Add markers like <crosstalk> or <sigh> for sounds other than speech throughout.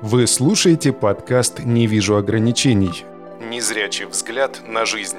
Вы слушаете подкаст «Не вижу ограничений». Незрячий взгляд на жизнь.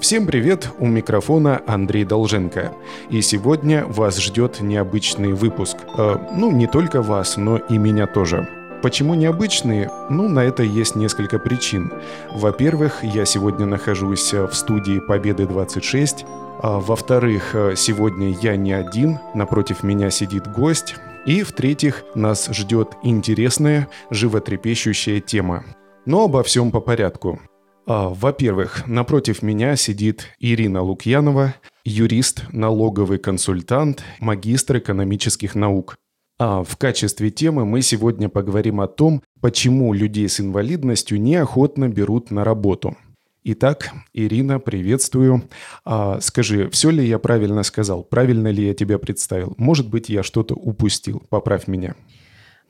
Всем привет, у микрофона Андрей Долженко. И сегодня вас ждет необычный выпуск. Э, ну, не только вас, но и меня тоже. Почему необычный? Ну, на это есть несколько причин. Во-первых, я сегодня нахожусь в студии Победы 26. А во-вторых, сегодня я не один, напротив меня сидит гость. И в-третьих, нас ждет интересная, животрепещущая тема. Но обо всем по порядку. А, во-первых, напротив меня сидит Ирина Лукьянова, юрист, налоговый консультант, магистр экономических наук. А в качестве темы мы сегодня поговорим о том, почему людей с инвалидностью неохотно берут на работу – Итак, Ирина, приветствую. А, скажи, все ли я правильно сказал? Правильно ли я тебя представил? Может быть, я что-то упустил? Поправь меня.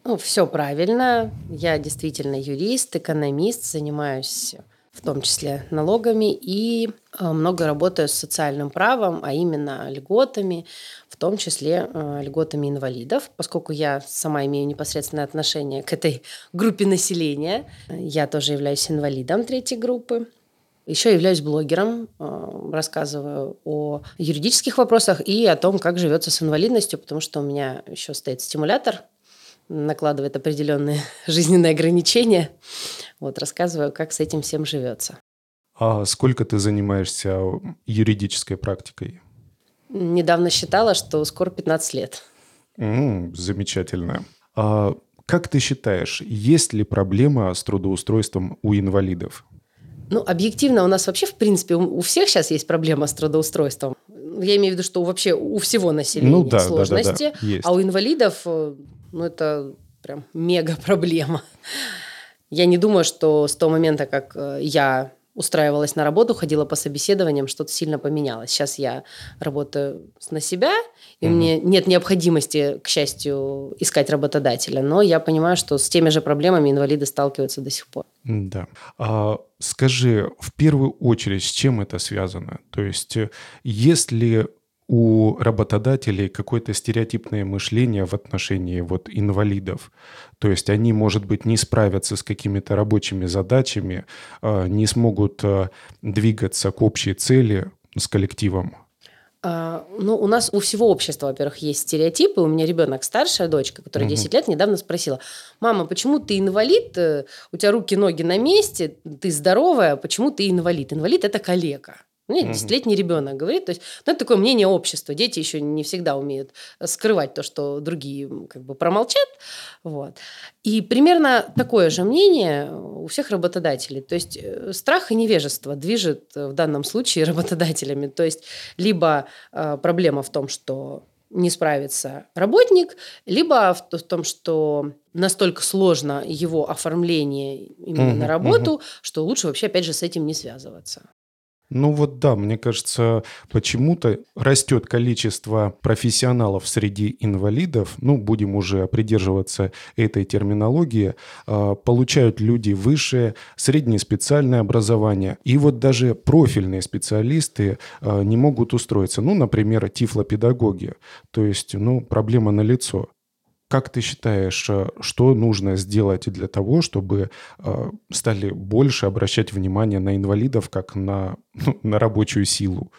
Ну, все правильно. Я действительно юрист, экономист, занимаюсь в том числе налогами и а, много работаю с социальным правом, а именно льготами, в том числе а, льготами инвалидов, поскольку я сама имею непосредственное отношение к этой <laughs> группе населения. Я тоже являюсь инвалидом третьей группы. Еще являюсь блогером, э, рассказываю о юридических вопросах и о том, как живется с инвалидностью, потому что у меня еще стоит стимулятор, накладывает определенные <laughs> жизненные ограничения. Вот рассказываю, как с этим всем живется. А сколько ты занимаешься юридической практикой? Недавно считала, что скоро 15 лет. Mm, замечательно. А как ты считаешь, есть ли проблема с трудоустройством у инвалидов? Ну, объективно у нас вообще, в принципе, у всех сейчас есть проблема с трудоустройством. Я имею в виду, что вообще у всего населения ну, да, сложности, да, да, да. Есть. а у инвалидов, э, ну, это прям мега <laughs> проблема. Я не думаю, что с того момента, как э, я устраивалась на работу, ходила по собеседованиям, что-то сильно поменялось. Сейчас я работаю на себя, и угу. мне нет необходимости, к счастью, искать работодателя. Но я понимаю, что с теми же проблемами инвалиды сталкиваются до сих пор. Да. А, скажи, в первую очередь, с чем это связано? То есть, э, если у работодателей какое-то стереотипное мышление в отношении вот инвалидов. То есть они, может быть, не справятся с какими-то рабочими задачами, а, не смогут а, двигаться к общей цели с коллективом. А, ну, у нас у всего общества, во-первых, есть стереотипы. У меня ребенок старшая дочка, которая 10 угу. лет, недавно спросила, мама, почему ты инвалид? Э, у тебя руки, ноги на месте, ты здоровая, почему ты инвалид? Инвалид – это калека. Мне ну, десятилетний ребенок говорит, то есть, ну, это такое мнение общества. Дети еще не всегда умеют скрывать то, что другие как бы промолчат. Вот. И примерно такое же мнение у всех работодателей. То есть э, страх и невежество движет в данном случае работодателями. То есть либо э, проблема в том, что не справится работник, либо в, том, что настолько сложно его оформление именно uh на работу, uh что лучше вообще, опять же, с этим не связываться. Ну вот да, мне кажется, почему-то растет количество профессионалов среди инвалидов, ну будем уже придерживаться этой терминологии, а, получают люди высшее, среднее специальное образование. И вот даже профильные специалисты а, не могут устроиться. Ну, например, тифлопедагоги. То есть, ну, проблема налицо. Как ты считаешь, э, что нужно сделать для того, чтобы э, стали больше обращать внимание на инвалидов как на, <laughs> ну, на рабочую силу?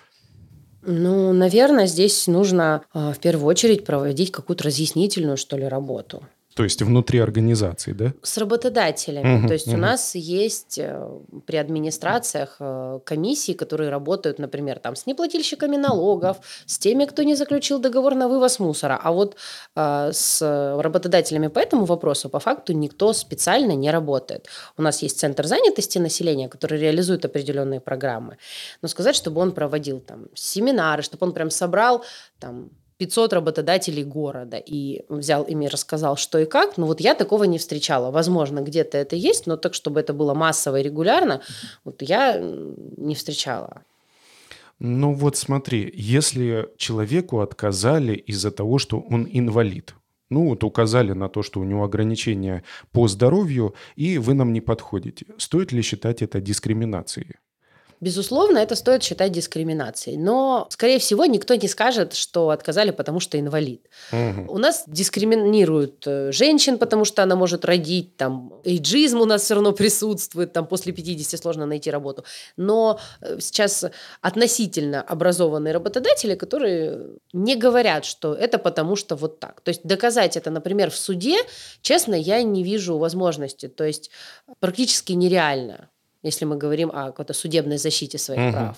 Ну, наверное, здесь нужно э, в первую очередь проводить какую-то разъяснительную, что ли, работу. То есть внутри организации, да? С работодателями. Угу, То есть угу. у нас есть э, при администрациях э, комиссии, которые работают, например, там с неплательщиками налогов, с теми, кто не заключил договор на вывоз мусора. А вот э, с работодателями по этому вопросу по факту никто специально не работает. У нас есть центр занятости населения, который реализует определенные программы. Но сказать, чтобы он проводил там семинары, чтобы он прям собрал там 500 работодателей города и взял ими рассказал, что и как. Ну вот я такого не встречала. Возможно, где-то это есть, но так, чтобы это было массово и регулярно, вот я не встречала. Ну вот смотри, если человеку отказали из-за того, что он инвалид, ну вот указали на то, что у него ограничения по здоровью, и вы нам не подходите, стоит ли считать это дискриминацией? Безусловно, это стоит считать дискриминацией. Но, скорее всего, никто не скажет, что отказали, потому что инвалид. Угу. У нас дискриминируют э, женщин, потому что она может родить, там, эйджизм у нас все равно присутствует, там, после 50 сложно найти работу. Но э, сейчас относительно образованные работодатели, которые не говорят, что это потому что вот так. То есть доказать это, например, в суде, честно, я не вижу возможности. То есть практически нереально если мы говорим о какой-то судебной защите своих угу. прав.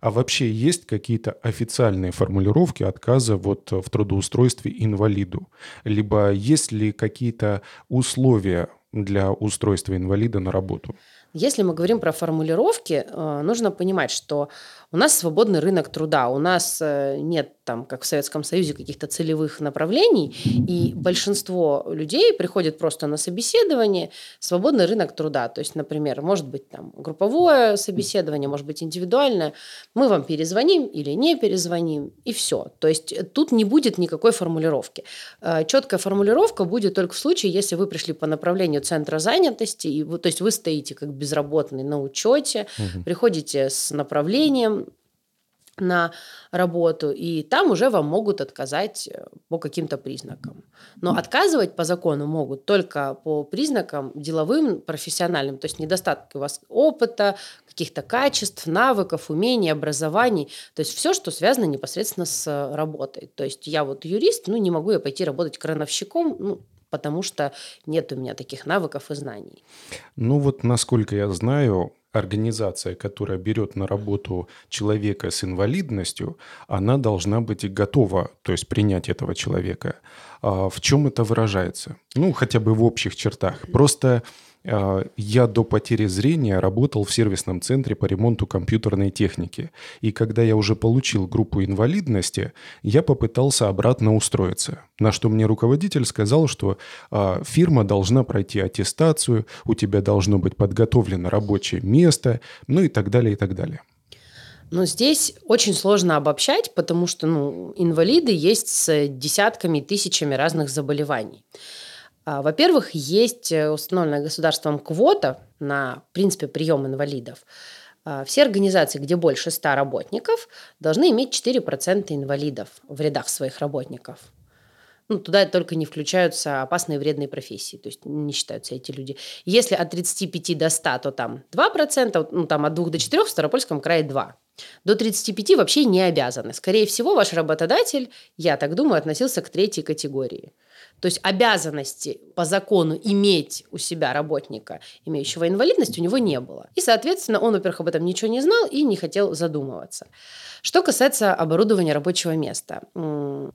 А вообще есть какие-то официальные формулировки отказа вот в трудоустройстве инвалиду? Либо есть ли какие-то условия для устройства инвалида на работу? Если мы говорим про формулировки, э, нужно понимать, что у нас свободный рынок труда, у нас э, нет там, как в Советском Союзе, каких-то целевых направлений, и большинство людей приходит просто на собеседование, свободный рынок труда. То есть, например, может быть там групповое собеседование, может быть индивидуальное. Мы вам перезвоним или не перезвоним, и все. То есть тут не будет никакой формулировки. Э, Четкая формулировка будет только в случае, если вы пришли по направлению центра занятости, и, то есть вы стоите как безработный на учете, угу. приходите с направлением, на работу, и там уже вам могут отказать э, по каким-то признакам. Но отказывать по закону могут только по признакам деловым, профессиональным, то есть недостатки у вас опыта, каких-то качеств, навыков, умений, образований, то есть все, что связано непосредственно с работой. То есть я вот юрист, ну не могу я пойти работать крановщиком, ну, потому что нет у меня таких навыков и знаний. Ну вот, насколько я знаю, организация, которая берет на работу человека с инвалидностью, она должна быть готова, то есть принять этого человека. А в чем это выражается? Ну, хотя бы в общих чертах. Просто я до потери зрения работал в сервисном центре по ремонту компьютерной техники. И когда я уже получил группу инвалидности, я попытался обратно устроиться. На что мне руководитель сказал, что а, фирма должна пройти аттестацию, у тебя должно быть подготовлено рабочее место, ну и так далее, и так далее. Но здесь очень сложно обобщать, потому что ну, инвалиды есть с десятками, тысячами разных заболеваний. А, во-первых, есть э, установленная государством квота на, в принципе, прием инвалидов. А, все организации, где больше 100 работников, должны иметь 4% инвалидов в рядах своих работников. Ну, туда только не включаются опасные вредные профессии, то есть не считаются эти люди. Если от 35 до 100, то там 2%, ну, там от 2 до 4 в Старопольском крае 2. До 35 вообще не обязаны. Скорее всего, ваш работодатель, я так думаю, относился к третьей категории. То есть обязанности по закону иметь у себя работника, имеющего инвалидность, у него не было. И, соответственно, он, во-первых, об этом ничего не знал и не хотел задумываться. Что касается оборудования рабочего места.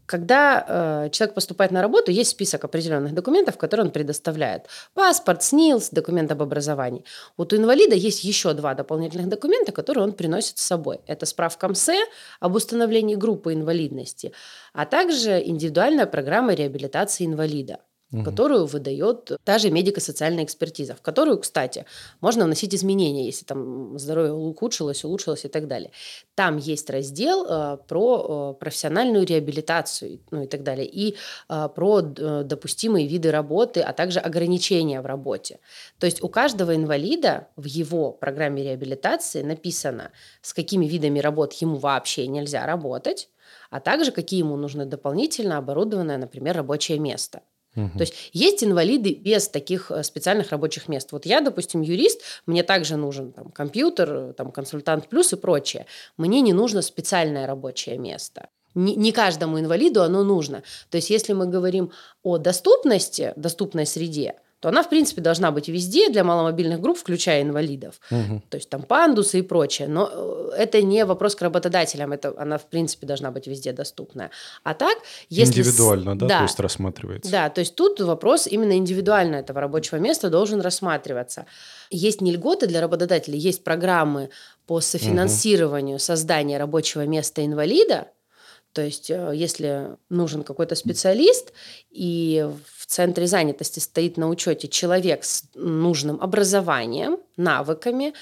Когда э, человек поступает на работу, есть список определенных документов, которые он предоставляет. Паспорт, СНИЛС, документ об образовании. Вот у инвалида есть еще два дополнительных документа, которые он приносит с собой. Это справка МСЭ об установлении группы инвалидности, а также индивидуальная программа реабилитации инвалида угу. которую выдает та же медико-социальная экспертиза, в которую, кстати, можно вносить изменения, если там здоровье ухудшилось, улучшилось и так далее. Там есть раздел э, про э, профессиональную реабилитацию ну, и так далее, и э, про э, допустимые виды работы, а также ограничения в работе. То есть у каждого инвалида в его программе реабилитации написано, с какими видами работ ему вообще нельзя работать, а также какие ему нужны дополнительно оборудованное, например, рабочее место. Угу. То есть есть инвалиды без таких э, специальных рабочих мест. Вот я, допустим, юрист, мне также нужен там, компьютер, там, консультант плюс и прочее. Мне не нужно специальное рабочее место. Не каждому инвалиду оно нужно. То есть если мы говорим о доступности, доступной среде, то она, в принципе, должна быть везде для маломобильных групп, включая инвалидов. Угу. То есть там пандусы и прочее. Но э, это не вопрос к работодателям, это она, в принципе, должна быть везде доступная. А так, если... Индивидуально, да, да, то есть рассматривается. Да, то есть тут вопрос именно индивидуально этого рабочего места должен рассматриваться. Есть не льготы для работодателей, есть программы по софинансированию угу. создания рабочего места инвалида, то есть, э, если нужен какой-то специалист, и в центре занятости стоит на учете человек с нужным образованием, навыками,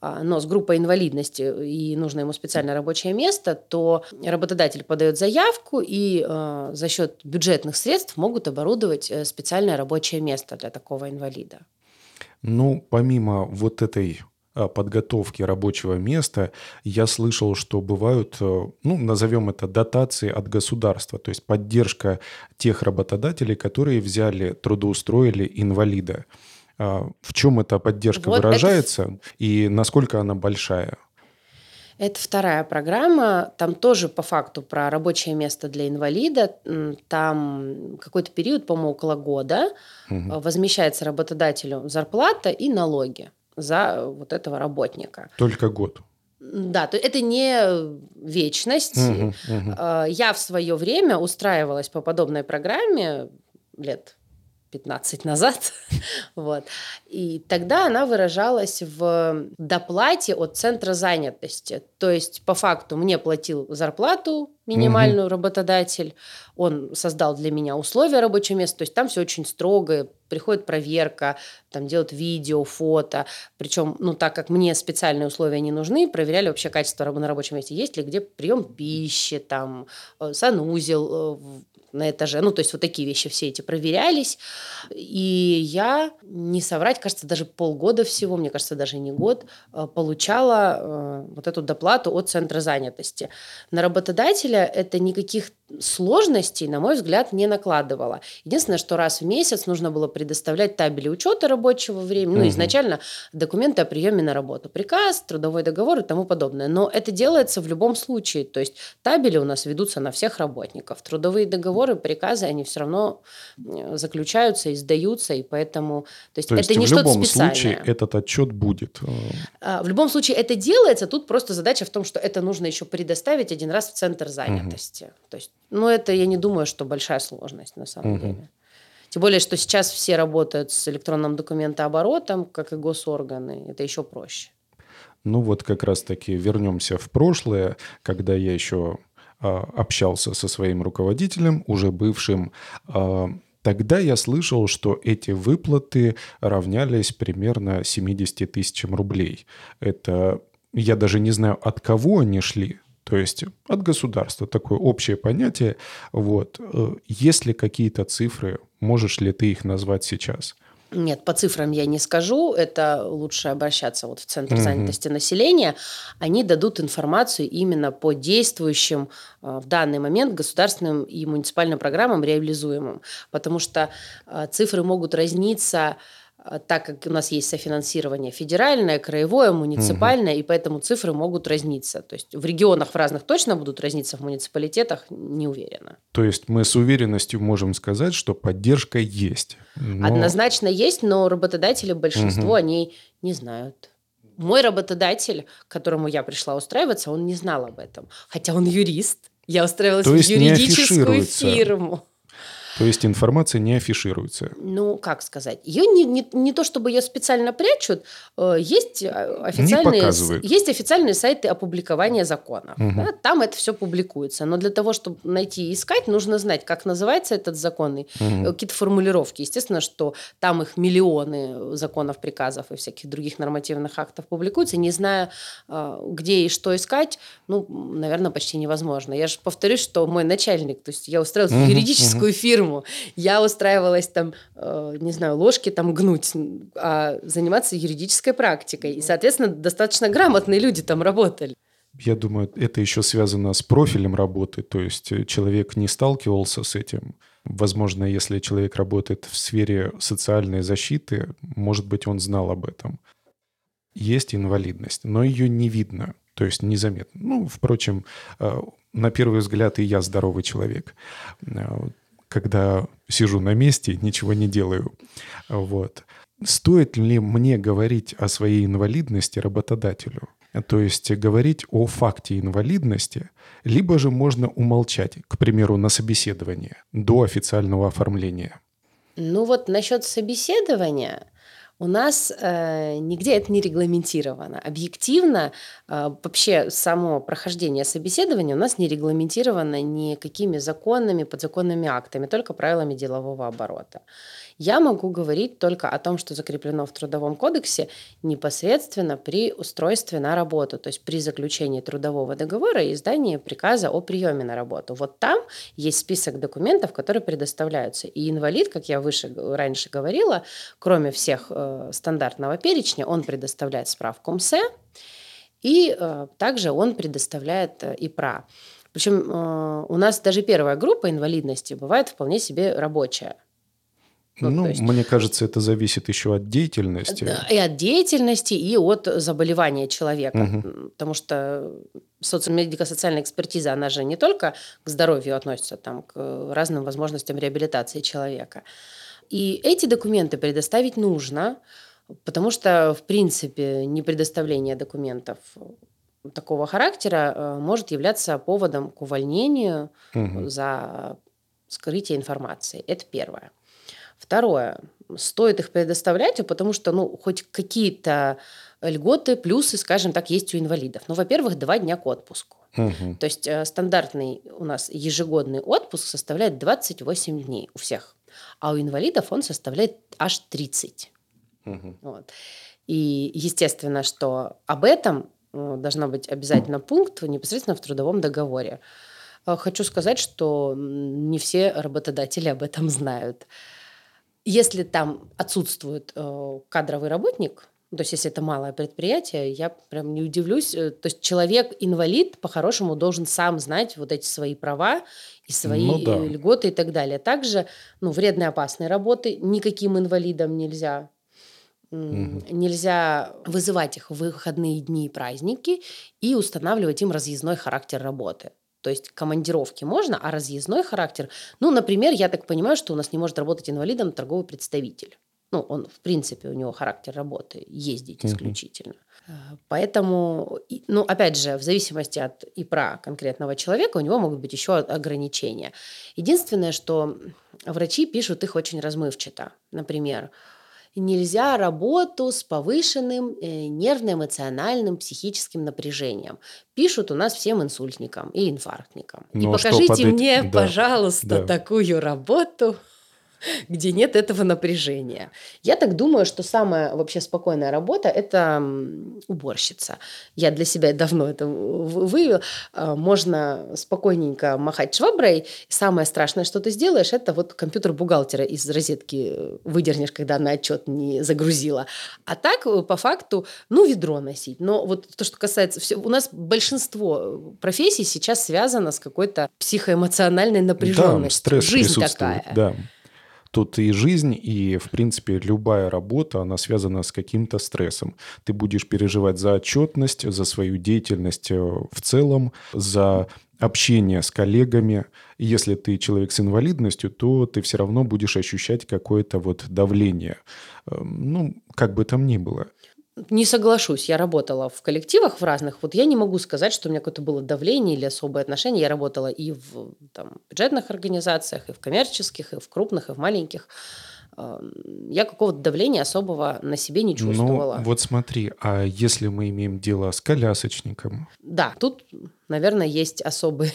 а, но с группой инвалидности и нужно ему специальное рабочее место, то работодатель подает заявку и э, за счет бюджетных средств могут оборудовать э, специальное рабочее место для такого инвалида. Ну, помимо вот этой э, подготовки рабочего места я слышал, что бывают, э, ну, назовем это дотации от государства, то есть поддержка тех работодателей, которые взяли, трудоустроили инвалида. А, в чем эта поддержка вот выражается это... и насколько она большая? Это вторая программа. Там тоже по факту про рабочее место для инвалида. Там какой-то период, по-моему, около года угу. возмещается работодателю зарплата и налоги за вот этого работника. Только год. Да, то это не вечность. Угу, угу. Я в свое время устраивалась по подобной программе лет 15 назад. <laughs> вот. И тогда она выражалась в доплате от центра занятости. То есть, по факту, мне платил зарплату минимальную угу. работодатель, он создал для меня условия рабочего места, то есть там все очень строго, приходит проверка, там делают видео, фото, причем, ну, так как мне специальные условия не нужны, проверяли вообще качество на рабочем месте, есть ли где прием пищи, там, э, санузел, э, на этаже. Ну, то есть вот такие вещи все эти проверялись. И я, не соврать, кажется, даже полгода всего, мне кажется, даже не год, э, получала э, вот эту доплату от центра занятости. На работодателя это никаких сложностей, на мой взгляд, не накладывало. Единственное, что раз в месяц нужно было предоставлять табели учета рабочего времени, угу. ну, изначально документы о приеме на работу, приказ, трудовой договор и тому подобное. Но это делается в любом случае. То есть табели у нас ведутся на всех работников. Трудовые договоры, приказы, они все равно заключаются, издаются, и поэтому... То есть, то есть это не что-то специальное. в любом случае этот отчет будет? Э, а, в любом случае это делается, тут просто задача в том, что это нужно еще предоставить один раз в центр занятости. Угу. То есть ну, это я не думаю, что большая сложность на самом угу. деле. Тем более, что сейчас все работают с электронным документооборотом, как и госорганы. Это еще проще. Ну вот как раз-таки вернемся в прошлое, когда я еще а, общался со своим руководителем, уже бывшим. А, тогда я слышал, что эти выплаты равнялись примерно 70 тысячам рублей. Это я даже не знаю, от кого они шли, то есть от государства такое общее понятие. Вот. Э, есть ли какие-то цифры, можешь ли ты их назвать сейчас? Нет, по цифрам я не скажу. Это лучше обращаться вот в Центр занятости mm-hmm. населения. Они дадут информацию именно по действующим э, в данный момент государственным и муниципальным программам реализуемым. Потому что э, цифры могут разниться так как у нас есть софинансирование федеральное, краевое, муниципальное, угу. и поэтому цифры могут разниться. То есть в регионах в разных точно будут разниться, в муниципалитетах не уверена. То есть мы с уверенностью можем сказать, что поддержка есть. Но... Однозначно есть, но работодатели большинство угу. они не знают. Мой работодатель, к которому я пришла устраиваться, он не знал об этом. Хотя он юрист. Я устраивалась в юридическую фирму. То есть информация не афишируется. Ну, как сказать? Ее не, не, не то, чтобы ее специально прячут. Э, есть э, официальные, есть официальные сайты опубликования законов. Угу. Да? Там это все публикуется. Но для того, чтобы найти и искать, нужно знать, как называется этот закон, и угу. какие-то формулировки. Естественно, что там их миллионы законов, приказов и всяких других нормативных актов публикуются. Не зная, где и что искать, ну, наверное, почти невозможно. Я же повторюсь, что мой начальник, то есть я устроилась угу. в юридическую угу. фирму, фирму. Я устраивалась там, э, не знаю, ложки там гнуть, а заниматься юридической практикой. И, соответственно, достаточно грамотные люди там работали. Я думаю, это еще связано с профилем работы, то есть э, человек не сталкивался с этим. Возможно, если человек работает в сфере социальной защиты, может быть, он знал об этом. Есть инвалидность, но ее не видно, то есть незаметно. Ну, впрочем, э, на первый взгляд и я здоровый человек когда сижу на месте, ничего не делаю. Вот. Стоит ли мне говорить о своей инвалидности работодателю? То есть говорить о факте инвалидности, либо же можно умолчать, к примеру, на собеседовании до официального оформления. Ну вот насчет собеседования, у нас э, нигде это не регламентировано. Объективно э, вообще само прохождение собеседования у нас не регламентировано никакими законами, подзаконными актами, только правилами делового оборота. Я могу говорить только о том, что закреплено в Трудовом кодексе непосредственно при устройстве на работу, то есть при заключении трудового договора и издании приказа о приеме на работу. Вот там есть список документов, которые предоставляются. И инвалид, как я выше раньше говорила, кроме всех э, стандартного перечня, он предоставляет справку МСЭ, и э, также он предоставляет э, ИПРА. Причем э, у нас даже первая группа инвалидности бывает вполне себе рабочая. Вот, ну, есть, мне кажется, это зависит еще от деятельности. И от деятельности, и от заболевания человека. Угу. Потому что социомедико-социальная экспертиза, она же не только к здоровью относится, там, к разным возможностям реабилитации человека. И эти документы предоставить нужно, потому что, в принципе, не предоставление документов такого характера э, может являться поводом к увольнению угу. за скрытие информации. Это первое. Второе. Стоит их предоставлять, потому что, ну, хоть какие-то льготы, плюсы, скажем так, есть у инвалидов. Ну, во-первых, два дня к отпуску. Угу. То есть э, стандартный у нас ежегодный отпуск составляет 28 дней у всех, а у инвалидов он составляет аж 30. Угу. Вот. И естественно, что об этом э, должна быть обязательно пункт непосредственно в трудовом договоре. Э, хочу сказать, что не все работодатели об этом знают. Если там отсутствует э, кадровый работник, то есть если это малое предприятие, я прям не удивлюсь. То есть человек-инвалид по-хорошему должен сам знать вот эти свои права и свои ну, да. льготы и так далее. Также ну, вредные опасные работы никаким инвалидам нельзя Угу. Нельзя вызывать их в выходные дни и праздники и устанавливать им разъездной характер работы. То есть командировки можно, а разъездной характер... Ну, например, я так понимаю, что у нас не может работать инвалидом торговый представитель. Ну, он, в принципе, у него характер работы ездить угу. исключительно. Поэтому, ну, опять же, в зависимости от ИПРА конкретного человека, у него могут быть еще ограничения. Единственное, что врачи пишут их очень размывчато. Например, нельзя работу с повышенным э, нервно-эмоциональным психическим напряжением. Пишут у нас всем инсультникам и инфарктникам. Но и ну, а покажите мне, да, пожалуйста, да. такую работу <laughs> где нет этого напряжения. Я так думаю, что самая вообще спокойная работа – это уборщица. Я для себя давно это выявил. А, можно спокойненько махать шваброй. Самое страшное, что ты сделаешь, это вот компьютер бухгалтера из розетки выдернешь, когда она отчет не загрузила. А так, э, по факту, ну, ведро носить. Но вот то, что касается... Все, у нас большинство профессий сейчас связано с какой-то психоэмоциональной напряженностью. Да, стресс Жизнь такая. Да. Тут и жизнь, и, в принципе, любая работа, она связана с каким-то стрессом. Ты будешь переживать за отчетность, за свою деятельность э, в целом, за общение с коллегами. Если ты человек с инвалидностью, то ты все равно будешь ощущать какое-то вот давление. Эм, ну, как бы там ни было. Не соглашусь. Я работала в коллективах в разных. Вот я не могу сказать, что у меня какое-то было давление или особое отношение. Я работала и в там, бюджетных организациях, и в коммерческих, и в крупных, и в маленьких. Я какого-то давления особого на себе не ну, чувствовала. Ну, вот смотри, а если мы имеем дело с колясочником? Да, тут, наверное, есть особый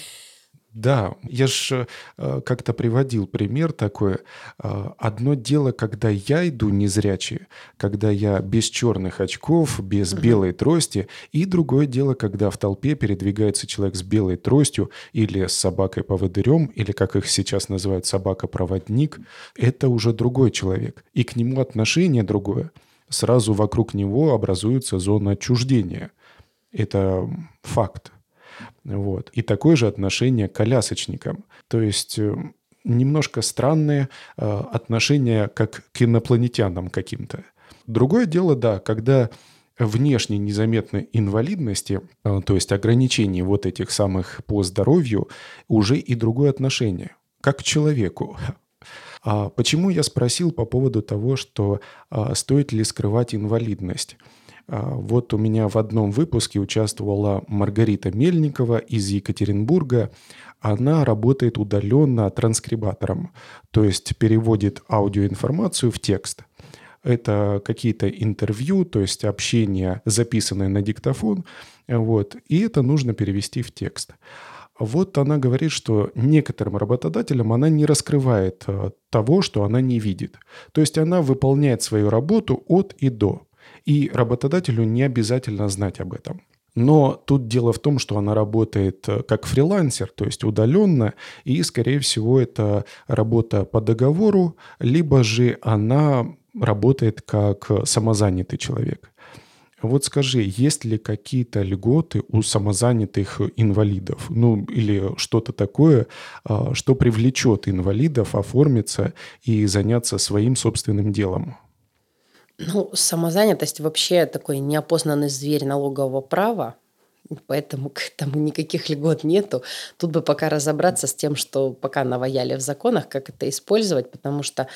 да, я же э, как-то приводил пример такой. Э, одно дело, когда я иду незрячий, когда я без черных очков, без угу. белой трости, и другое дело, когда в толпе передвигается человек с белой тростью или с собакой-поводырем, или как их сейчас называют собака-проводник. Это уже другой человек, и к нему отношение другое. Сразу вокруг него образуется зона отчуждения. Это факт. Вот. И такое же отношение к колясочникам. То есть э, немножко странные э, отношения как к инопланетянам каким-то. Другое дело, да, когда внешне незаметной инвалидности, э, то есть ограничений вот этих самых по здоровью, уже и другое отношение, как к человеку. <laughs> А почему я спросил по поводу того, что а, стоит ли скрывать инвалидность? А, вот у меня в одном выпуске участвовала Маргарита Мельникова из Екатеринбурга. Она работает удаленно транскрибатором, то есть переводит аудиоинформацию в текст. Это какие-то интервью, то есть общение, записанное на диктофон, вот, и это нужно перевести в текст. Вот она говорит, что некоторым работодателям она не раскрывает э, того, что она не видит. То есть она выполняет свою работу от и до. И работодателю не обязательно знать об этом. Но тут дело в том, что она работает э, как фрилансер, то есть удаленно, и, скорее всего, это работа по договору, либо же она работает как самозанятый человек. Вот скажи, есть ли какие-то льготы у самозанятых инвалидов? Ну, или что-то такое, а, что привлечет инвалидов оформиться и заняться своим собственным делом? Ну, самозанятость вообще такой неопознанный зверь налогового права. Поэтому к этому никаких льгот нету. Тут бы пока разобраться с тем, что пока наваяли в законах, как это использовать, потому что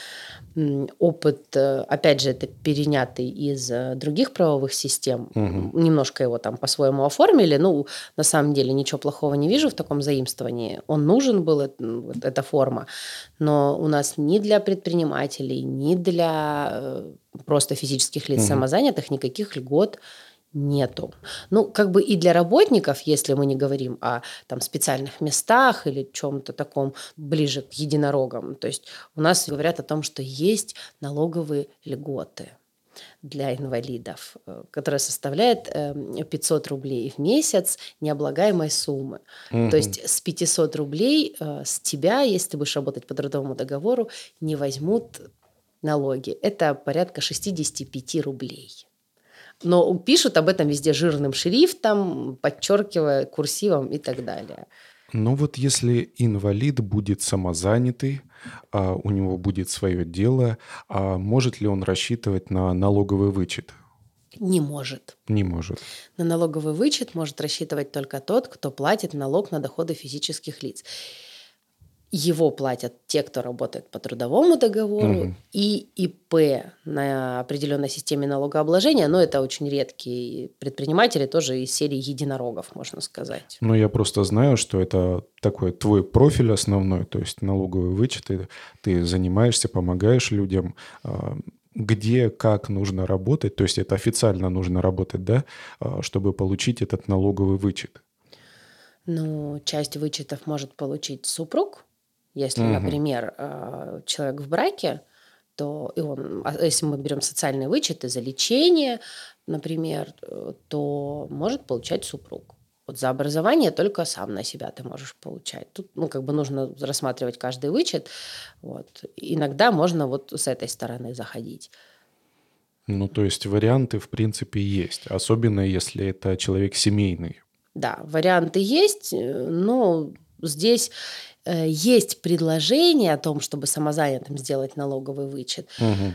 опыт, э, опять же, это перенятый из э, других правовых систем. Угу. Немножко его там по-своему оформили. Ну, на самом деле ничего плохого не вижу в таком заимствовании. Он нужен был, эта форма. Но у нас ни для предпринимателей, ни для э, просто физических лиц угу. самозанятых никаких льгот нету. Ну, как бы и для работников, если мы не говорим о там, специальных местах или чем-то таком ближе к единорогам, то есть у нас говорят о том, что есть налоговые льготы для инвалидов, э, которая составляет 500 эм, рублей в месяц необлагаемой суммы. Угу. То есть с 500 рублей э, с тебя, если ты будешь работать по трудовому договору, не возьмут налоги. Это порядка 65 рублей. Но пишут об этом везде жирным шрифтом, подчеркивая курсивом и так далее. Ну вот если инвалид будет самозанятый, а у него будет свое дело, а может ли он рассчитывать на налоговый вычет? Не может. Не может. На налоговый вычет может рассчитывать только тот, кто платит налог на доходы физических лиц его платят те, кто работает по трудовому договору, угу. и ИП на определенной системе налогообложения, но это очень редкие предприниматели, тоже из серии единорогов, можно сказать. Ну, я просто знаю, что это такой твой профиль основной, то есть налоговые вычеты, ты занимаешься, помогаешь людям, а, где, как нужно работать, то есть это официально нужно работать, да, а, чтобы получить этот налоговый вычет. Ну, часть вычетов может получить супруг, если, угу. например, э, человек в браке, то и он, а если мы берем социальные вычеты за лечение, например, э, то может получать супруг. Вот за образование только сам на себя ты можешь получать. Тут, ну, как бы нужно рассматривать каждый вычет. Вот. Иногда можно вот с этой стороны заходить. Ну, то есть варианты, в принципе, есть. Особенно, если это человек семейный. Да, варианты есть, э, но здесь есть предложение о том, чтобы самозанятым сделать налоговый вычет. Угу.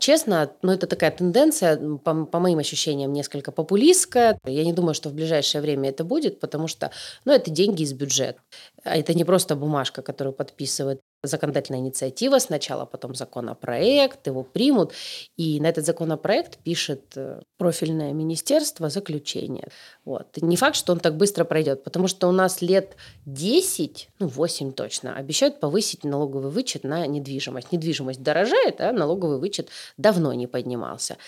Честно, ну это такая тенденция, по, по моим ощущениям, несколько популистская. Я не думаю, что в ближайшее время это будет, потому что ну, это деньги из бюджета. А это не просто бумажка, которую подписывает законодательная инициатива сначала, потом законопроект, его примут, и на этот законопроект пишет э, профильное министерство заключение. Вот. Не факт, что он так быстро пройдет, потому что у нас лет 10, ну 8 точно, обещают повысить налоговый вычет на недвижимость. Недвижимость дорожает, а налоговый вычет давно не поднимался.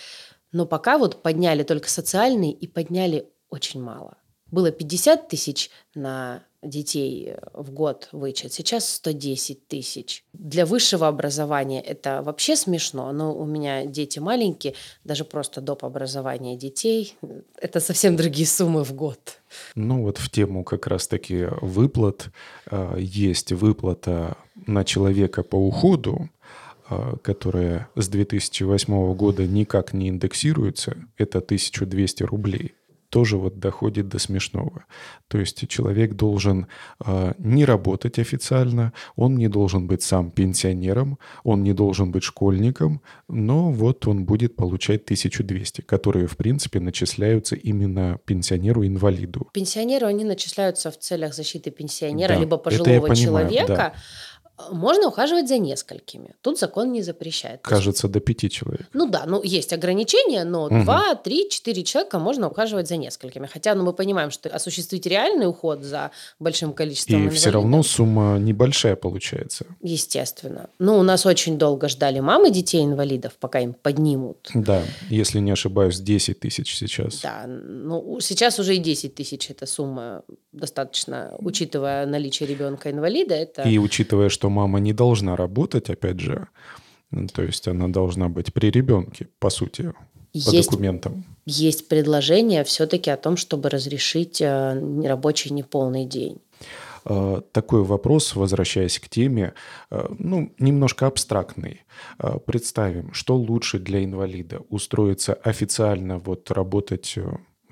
Но пока вот подняли только социальный и подняли очень мало. Было 50 тысяч на детей э, в год вычет, сейчас 110 тысяч. Для высшего образования это вообще смешно, но у меня дети маленькие, даже просто доп. образования детей, это совсем другие суммы в год. Ну вот в тему как раз-таки выплат. Э, есть выплата на человека по уходу, э, которая с 2008 года никак не индексируется, это 1200 рублей тоже вот доходит до смешного. То есть человек должен э, не работать официально, он не должен быть сам пенсионером, он не должен быть школьником, но вот он будет получать 1200, которые, в принципе, начисляются именно пенсионеру-инвалиду. Пенсионеру они начисляются в целях защиты пенсионера, да, либо пожилого человека. Да Можно ухаживать за несколькими. Тут закон не запрещает. Кажется, до пяти человек. Ну да, ну есть ограничения, но угу. два, три, четыре человека можно ухаживать за несколькими. Хотя ну, мы понимаем, что осуществить реальный уход за большим количеством И инвалидов, все равно сумма небольшая получается. Естественно. Ну, у нас очень долго ждали мамы детей-инвалидов, пока им поднимут. Да, если не ошибаюсь, 10 тысяч сейчас. Да, ну сейчас уже и 10 тысяч эта сумма достаточно, учитывая наличие ребенка-инвалида. Это... И учитывая, что мама не должна работать, опять же, то есть она должна быть при ребенке, по сути, по есть, документам. Есть предложение все-таки о том, чтобы разрешить э, рабочий неполный день. Э, такой вопрос, возвращаясь к теме, э, ну, немножко абстрактный. Представим, что лучше для инвалида? Устроиться официально, вот работать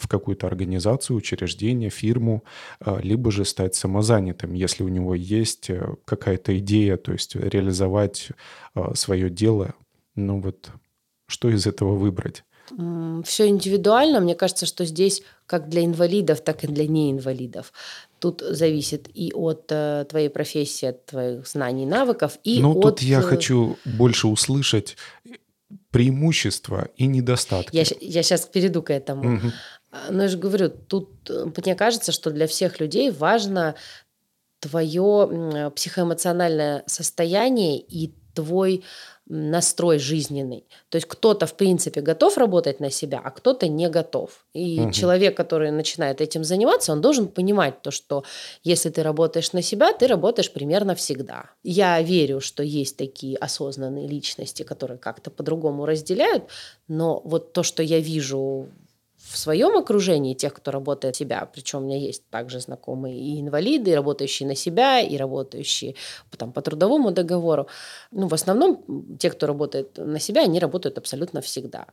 в какую-то организацию, учреждение, фирму, а, либо же стать самозанятым, если у него есть э, какая-то идея, то есть реализовать а, свое дело. Ну вот что из этого выбрать? Все индивидуально. Мне кажется, что здесь как для инвалидов, так и для неинвалидов. Тут зависит и от э, твоей профессии, от твоих знаний, навыков, и Ну, от... тут я э, хочу больше услышать преимущества и недостатки. Я, я сейчас перейду к этому. Угу. Но я же говорю, тут э, мне кажется, что для всех людей важно твое психоэмоциональное состояние и твой настрой жизненный. То есть кто-то, в принципе, готов работать на себя, а кто-то не готов. И угу. человек, который начинает этим заниматься, он должен понимать то, что если ты работаешь на себя, ты работаешь примерно всегда. Я верю, что есть такие осознанные личности, которые как-то по-другому разделяют, но вот то, что я вижу в своем окружении тех, кто работает себя, причем у меня есть также знакомые и инвалиды, и работающие на себя, и работающие там, по трудовому договору. Ну, в основном те, кто работает на себя, они работают абсолютно всегда.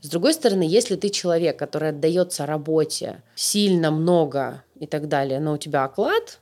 С другой стороны, если ты человек, который отдается работе сильно, много и так далее, но у тебя оклад,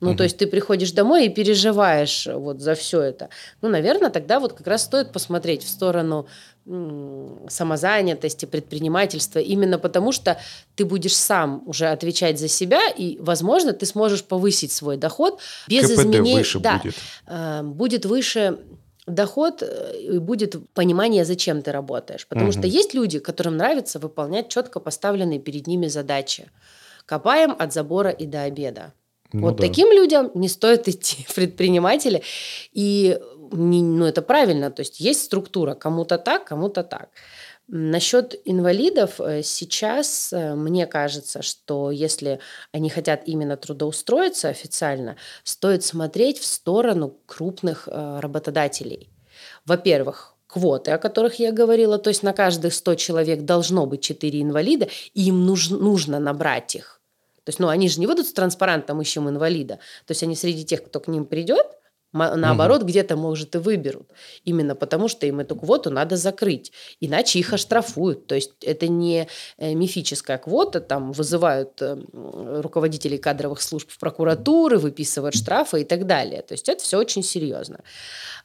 ну, угу. то есть ты приходишь домой и переживаешь вот за все это. Ну, наверное, тогда вот как раз стоит посмотреть в сторону самозанятости, предпринимательства, именно потому что ты будешь сам уже отвечать за себя, и, возможно, ты сможешь повысить свой доход без КПД изменений. выше да, будет. Э, будет выше доход э, и будет понимание, зачем ты работаешь. Потому угу. что есть люди, которым нравится выполнять четко поставленные перед ними задачи. Копаем от забора и до обеда. Ну, вот да. таким людям не стоит идти в <laughs> предприниматели. И ну, это правильно, то есть есть структура, кому-то так, кому-то так. Насчет инвалидов э, сейчас э, мне кажется, что если они хотят именно трудоустроиться официально, стоит смотреть в сторону крупных э, работодателей. Во-первых, квоты, о которых я говорила, то есть на каждых 100 человек должно быть 4 инвалида, и им нужно, нужно набрать их. То есть, ну, они же не выйдут с транспарантом «Ищем инвалида». То есть, они среди тех, кто к ним придет, Наоборот, угу. где-то, может, и выберут. Именно потому, что им эту квоту надо закрыть. Иначе их оштрафуют. То есть это не э, мифическая квота. Там вызывают э, руководителей кадровых служб в прокуратуры, выписывают штрафы и так далее. То есть это все очень серьезно.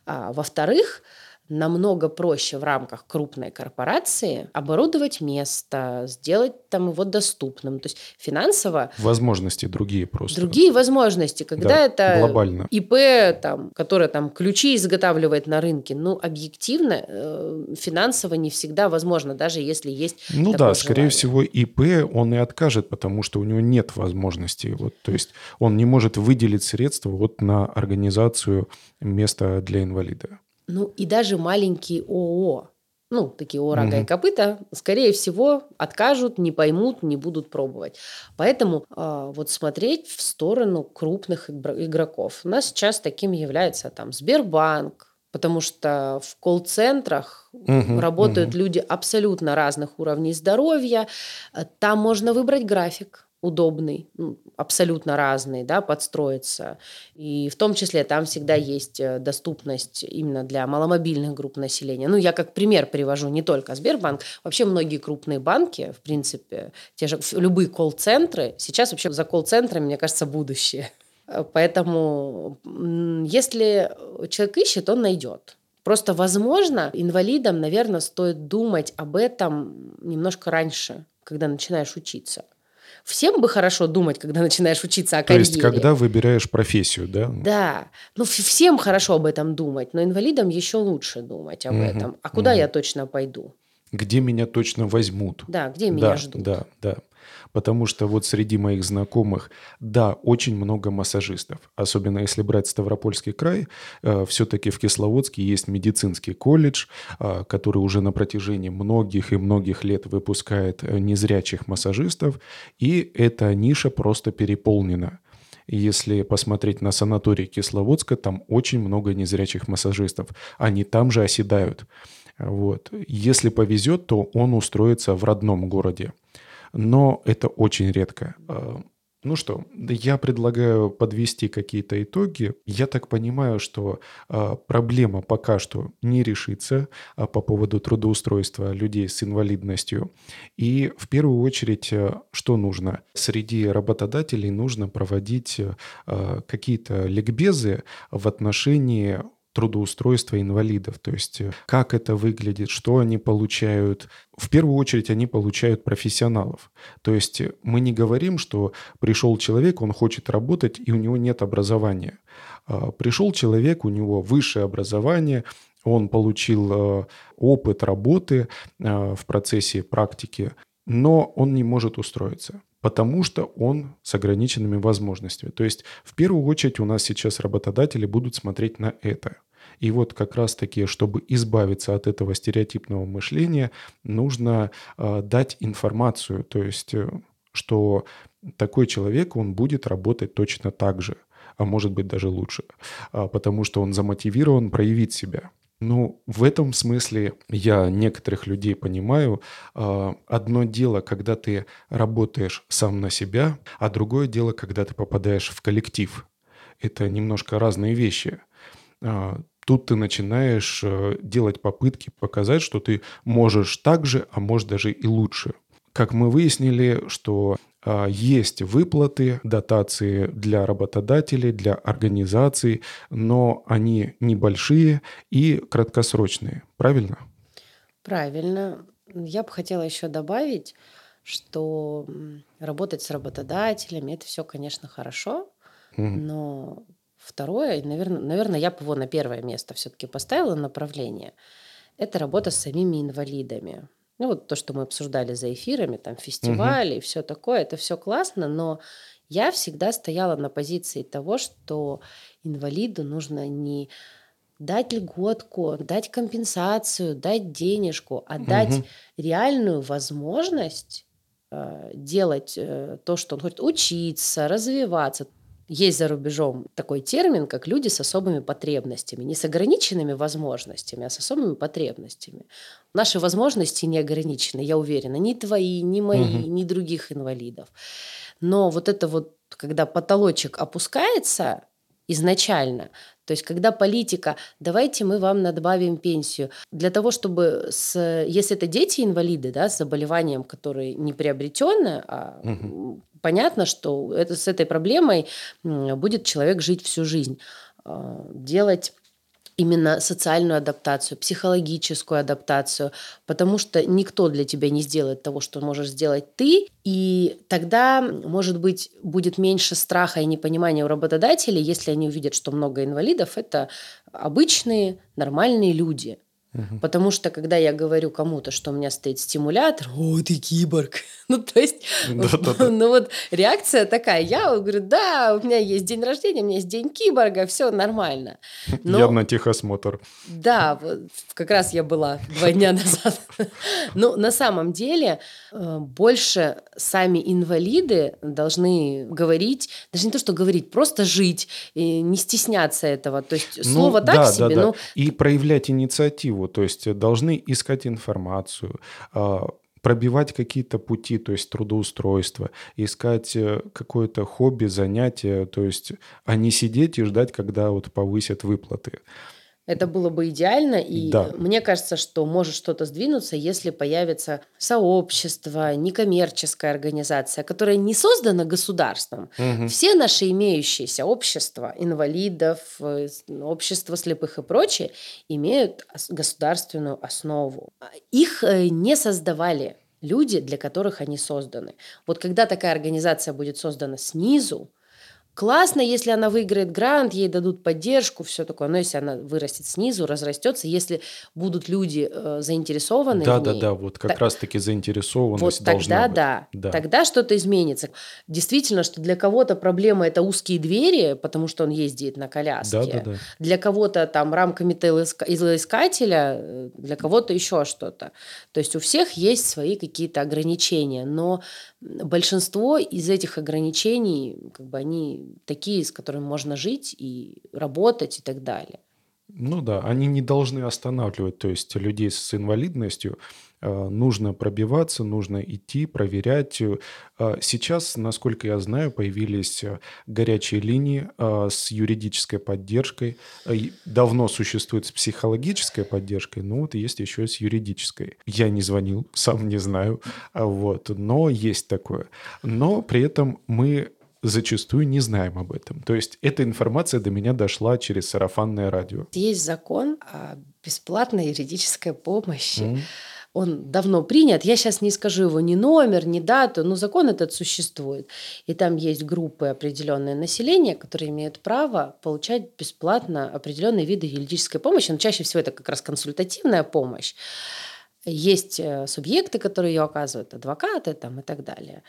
А, во-вторых, намного проще в рамках крупной корпорации оборудовать место, сделать там его доступным. То есть финансово... Возможности другие просто. Другие возможности. Когда да, это глобально. ИП, там, которое там ключи изготавливает на рынке, ну, объективно, э, финансово не всегда возможно, даже если есть Ну да, скорее всего, ИП он и откажет, потому что у него нет возможности. Вот, то есть он не может выделить средства вот на организацию места для инвалида. Ну и даже маленькие ООО, ну, такие ООО рога угу. и копыта, скорее всего, откажут, не поймут, не будут пробовать. Поэтому э, вот смотреть в сторону крупных игроков. У нас сейчас таким является там Сбербанк, потому что в колл-центрах угу, работают угу. люди абсолютно разных уровней здоровья. Там можно выбрать график удобный, абсолютно разный, да, подстроиться. И в том числе там всегда есть э, доступность именно для маломобильных групп населения. Ну, я как пример привожу не только Сбербанк, вообще многие крупные банки, в принципе, те же любые колл-центры, сейчас вообще за колл-центрами, мне кажется, будущее. Поэтому если человек ищет, он найдет. Просто, возможно, инвалидам, наверное, стоит думать об этом немножко раньше, когда начинаешь учиться. Всем бы хорошо думать, когда начинаешь учиться о То карьере. есть, когда выбираешь профессию, да? Да, ну всем хорошо об этом думать, но инвалидам еще лучше думать об Мгм, этом. А куда мгм. я точно пойду? Где меня точно возьмут? Да, где меня Да, ждут? да, да. Потому что вот среди моих знакомых, да, очень много массажистов. Особенно если брать Ставропольский край, все-таки в Кисловодске есть медицинский колледж, э, который уже на протяжении многих и многих лет выпускает э, незрячих массажистов, и эта ниша просто переполнена. Если посмотреть на санаторий Кисловодска, там очень много незрячих массажистов. Они там же оседают. Вот. Если повезет, то он устроится в родном городе. Но это очень редко. А, Ну что, я предлагаю подвести какие-то итоги. Я так понимаю, что а, проблема пока что не решится а, по поводу трудоустройства людей с инвалидностью. И в первую очередь, что нужно? Среди работодателей нужно проводить какие-то ликбезы в отношении трудоустройства инвалидов, то есть э, как это выглядит, что они получают. В первую очередь они получают профессионалов. То есть э, мы не говорим, что пришел человек, он хочет работать, и у него нет образования. А, Пришел человек, у него высшее образование, он получил э, опыт работы в процессе практики, но он не может устроиться потому что он с ограниченными возможностями. То есть в первую очередь у нас сейчас работодатели будут смотреть на это. И вот как раз-таки, чтобы избавиться от этого стереотипного мышления, нужно э, дать информацию, то есть, э, что такой человек, он будет работать точно так же, а может быть даже лучше, э, потому что он замотивирован проявить себя. Ну, в этом смысле я некоторых людей понимаю. А, Одно дело, когда ты работаешь сам на себя, а другое дело, когда ты попадаешь в коллектив. Это немножко разные вещи. А, Тут ты начинаешь э, делать попытки показать, что ты можешь так же, а может даже и лучше. Как мы выяснили, что есть выплаты, дотации для работодателей, для организаций, но они небольшие и краткосрочные. Правильно? Правильно. Я бы хотела еще добавить, что работать с работодателями это все, конечно, хорошо, Мгм. но второе, наверное, наверное, я бы его на первое место все-таки поставила направление. Это работа с самими инвалидами. Ну вот то, что мы обсуждали за эфирами, там фестивали и все такое, это все классно, но я всегда стояла на позиции того, что инвалиду нужно не дать льготку, дать компенсацию, дать денежку, а дать Мгм. реальную возможность э, делать э, то, что он хочет, учиться, развиваться. Есть за рубежом такой термин, как люди с особыми потребностями. Не с ограниченными возможностями, а с особыми потребностями. Наши возможности не ограничены, я уверена. Ни твои, ни мои, Мгм. ни других инвалидов. Но вот это вот, когда потолочек опускается изначально, то есть когда политика, давайте мы вам надбавим пенсию, для того, чтобы, с, если это дети-инвалиды, да, с заболеванием, которое не приобретенное, а Мгм. Понятно, что это, с этой проблемой будет человек жить всю жизнь. А, Делать именно социальную адаптацию, психологическую адаптацию, потому что никто для тебя не сделает того, что можешь сделать ты, и тогда, может быть, будет меньше страха и непонимания у работодателей, если они увидят, что много инвалидов – это обычные, нормальные люди. Потому что, когда я говорю кому-то, что у меня стоит стимулятор, о, ты киборг. <laughs> Ну, то есть, Да-да-да. <laughs> ну вот реакция такая. Я говорю, да, у меня есть день рождения, у меня есть день киборга, все нормально. <laughs> Но- Я на техосмотр. да, вот как раз я была два дня назад. Ну, на самом деле, э, больше сами инвалиды должны говорить, даже не то, что говорить, просто жить, и не стесняться этого. То есть Ну, слово так да, да, себе, да. но И проявлять инициативу, то есть э, должны искать информацию, а, пробивать какие-то пути, то есть трудоустройство, искать э, какое-то хобби, занятие, то есть, а не сидеть и ждать, когда вот повысят выплаты. Это было бы идеально, и Да. мне кажется, что может что-то сдвинуться, если появится сообщество, некоммерческая организация, которая не создана государством. Мгм. Все наши имеющиеся общества инвалидов, э, общества слепых и прочее имеют ос- государственную основу. Их э, не создавали люди, для которых они созданы. Вот когда такая организация будет создана снизу, Классно, если она выиграет грант, ей дадут поддержку, все такое. Но если она вырастет снизу, разрастется, если будут люди э, заинтересованы да, в да, ней, да, вот как раз-таки заинтересованность вот должна тогда быть. да, Да. тогда что-то изменится. Действительно, что для кого-то проблема это узкие двери, потому что он ездит на коляске. Да, да, да. Для кого-то там рамка металлоискателя, э, для кого-то еще что-то. То есть у всех есть свои какие-то ограничения, но большинство из этих ограничений, как бы они такие, с которыми можно жить и работать и так далее. Ну да, они не должны останавливать, то есть людей с инвалидностью э, нужно пробиваться, нужно идти, проверять. Э, Сейчас, насколько я знаю, появились э, горячие линии с юридической поддержкой. Давно существует с психологической поддержкой, но вот есть еще и с юридической. Я не звонил, сам не знаю, а вот, но есть такое. Но при этом мы зачастую не знаем об этом. То есть эта информация до меня дошла через сарафанное радио. Есть закон о бесплатной юридической помощи. М. Он давно принят. Я сейчас не скажу его ни номер, ни дату, но закон этот существует. И там есть группы определенное населения, которые имеют право получать бесплатно определенные виды юридической помощи. Но чаще всего это как раз консультативная помощь. Есть э, субъекты, которые ее оказывают, адвокаты там, и так далее.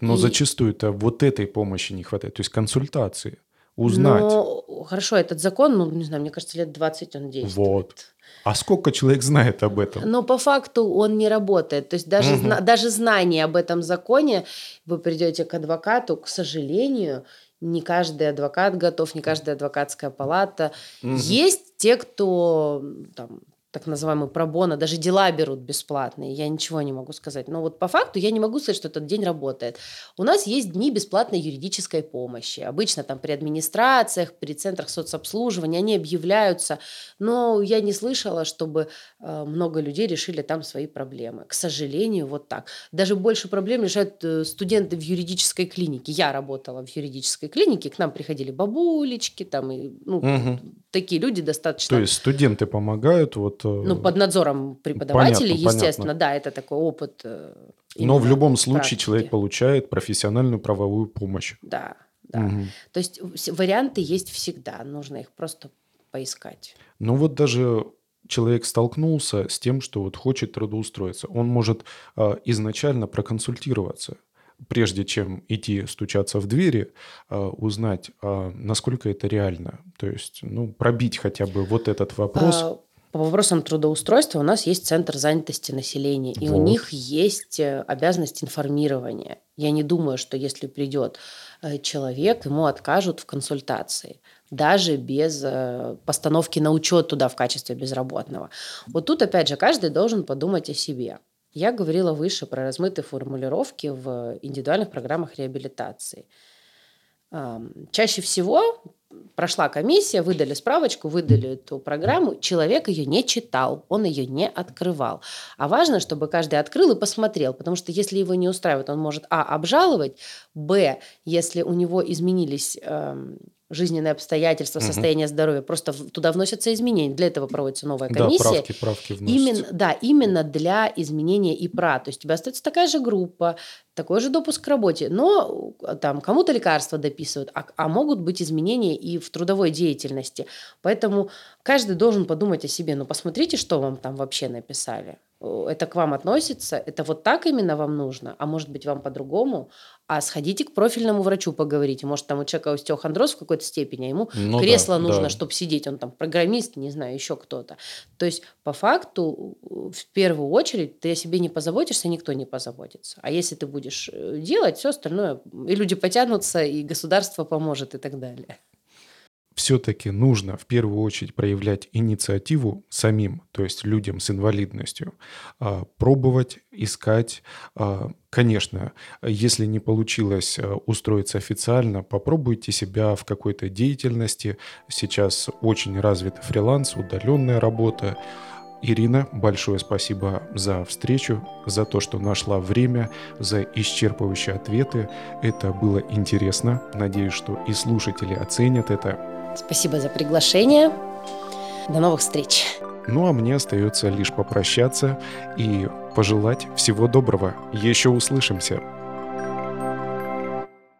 Но И- зачастую-то вот этой помощи не хватает, то есть консультации, узнать. Но хорошо, этот закон, ну, не знаю, мне кажется, лет 20 он действует. Вот. А сколько человек знает об этом? Но по факту он не работает. То есть даже, Мгм. зна- даже знание об этом законе, вы придете к адвокату, к сожалению, не каждый адвокат готов, не каждая адвокатская палата. Мгм. Есть те, кто там так называемый пробона, даже дела берут бесплатные, я ничего не могу сказать. Но вот по факту я не могу сказать, что этот день работает. У нас есть дни бесплатной юридической помощи. Обычно там при администрациях, при центрах соцобслуживания они объявляются, но я не слышала, чтобы э, много людей решили там свои проблемы. К сожалению, вот так. Даже больше проблем решают э, студенты в юридической клинике. Я работала в юридической клинике, к нам приходили бабулечки, там и ну, Мгм. Такие люди достаточно То есть студенты помогают, вот. э, ну, под надзором преподавателей, Понятно, естественно, понятно. да, это такой опыт. э, Но в любом случае практики. человек получает профессиональную правовую помощь. Да, да. Мгм. То есть варианты есть всегда, нужно их просто поискать. Ну вот даже человек столкнулся с тем, что вот хочет трудоустроиться. Он может а, изначально проконсультироваться, прежде чем идти стучаться в двери, а, узнать, а, насколько это реально. То есть, ну, пробить хотя бы вот этот вопрос. А, По вопросам трудоустройства у нас есть Центр занятости населения, и у Вот. них есть э, обязанность информирования. Я не думаю, что если придет э, человек, ему откажут в консультации, даже без э, постановки на учет туда в качестве безработного. Вот тут, опять же, каждый должен подумать о себе. Я говорила выше про размытые формулировки в индивидуальных программах реабилитации. Чаще всего прошла комиссия, выдали справочку, выдали эту программу, человек ее не читал, он ее не открывал. А важно, чтобы каждый открыл и посмотрел, потому что если его не устраивает, он может а. обжаловать, б. если у него изменились жизненные обстоятельства, Мгм. состояние здоровья, просто туда вносятся изменения. Для этого проводится новая Да, комиссия. правки, правки вносятся. Именно, да, именно для изменения ИПРА. То есть у тебя остается такая же группа, такой же допуск к работе, но э, там кому-то лекарства дописывают, а, а могут быть изменения и в трудовой деятельности. Поэтому каждый должен подумать о себе. Ну, посмотрите, что вам там вообще написали. О, Это к вам относится? Это вот так именно вам нужно? А может быть, вам по-другому? А сходите к профильному врачу поговорите. Может, там у человека остеохондроз в какой-то степени, а ему Ну да, кресло нужно, да. чтобы сидеть. Он там программист, не знаю, еще кто-то. То есть, по факту, в первую очередь, ты о себе не позаботишься, никто не позаботится. А если ты будешь э, делать, все остальное, и люди потянутся, и государство поможет, и так далее. Все-таки нужно в первую очередь проявлять инициативу самим, то есть людям с инвалидностью, а, пробовать, искать. А, Конечно, если не получилось а, устроиться официально, попробуйте себя в какой-то деятельности. Сейчас очень развит фриланс, удаленная работа. Ирина, большое спасибо за встречу, за то, что нашла время, за исчерпывающие ответы. Это было интересно. Надеюсь, что и слушатели оценят это. Спасибо за приглашение. До новых встреч. Ну а мне остается лишь попрощаться и пожелать всего доброго. Еще услышимся.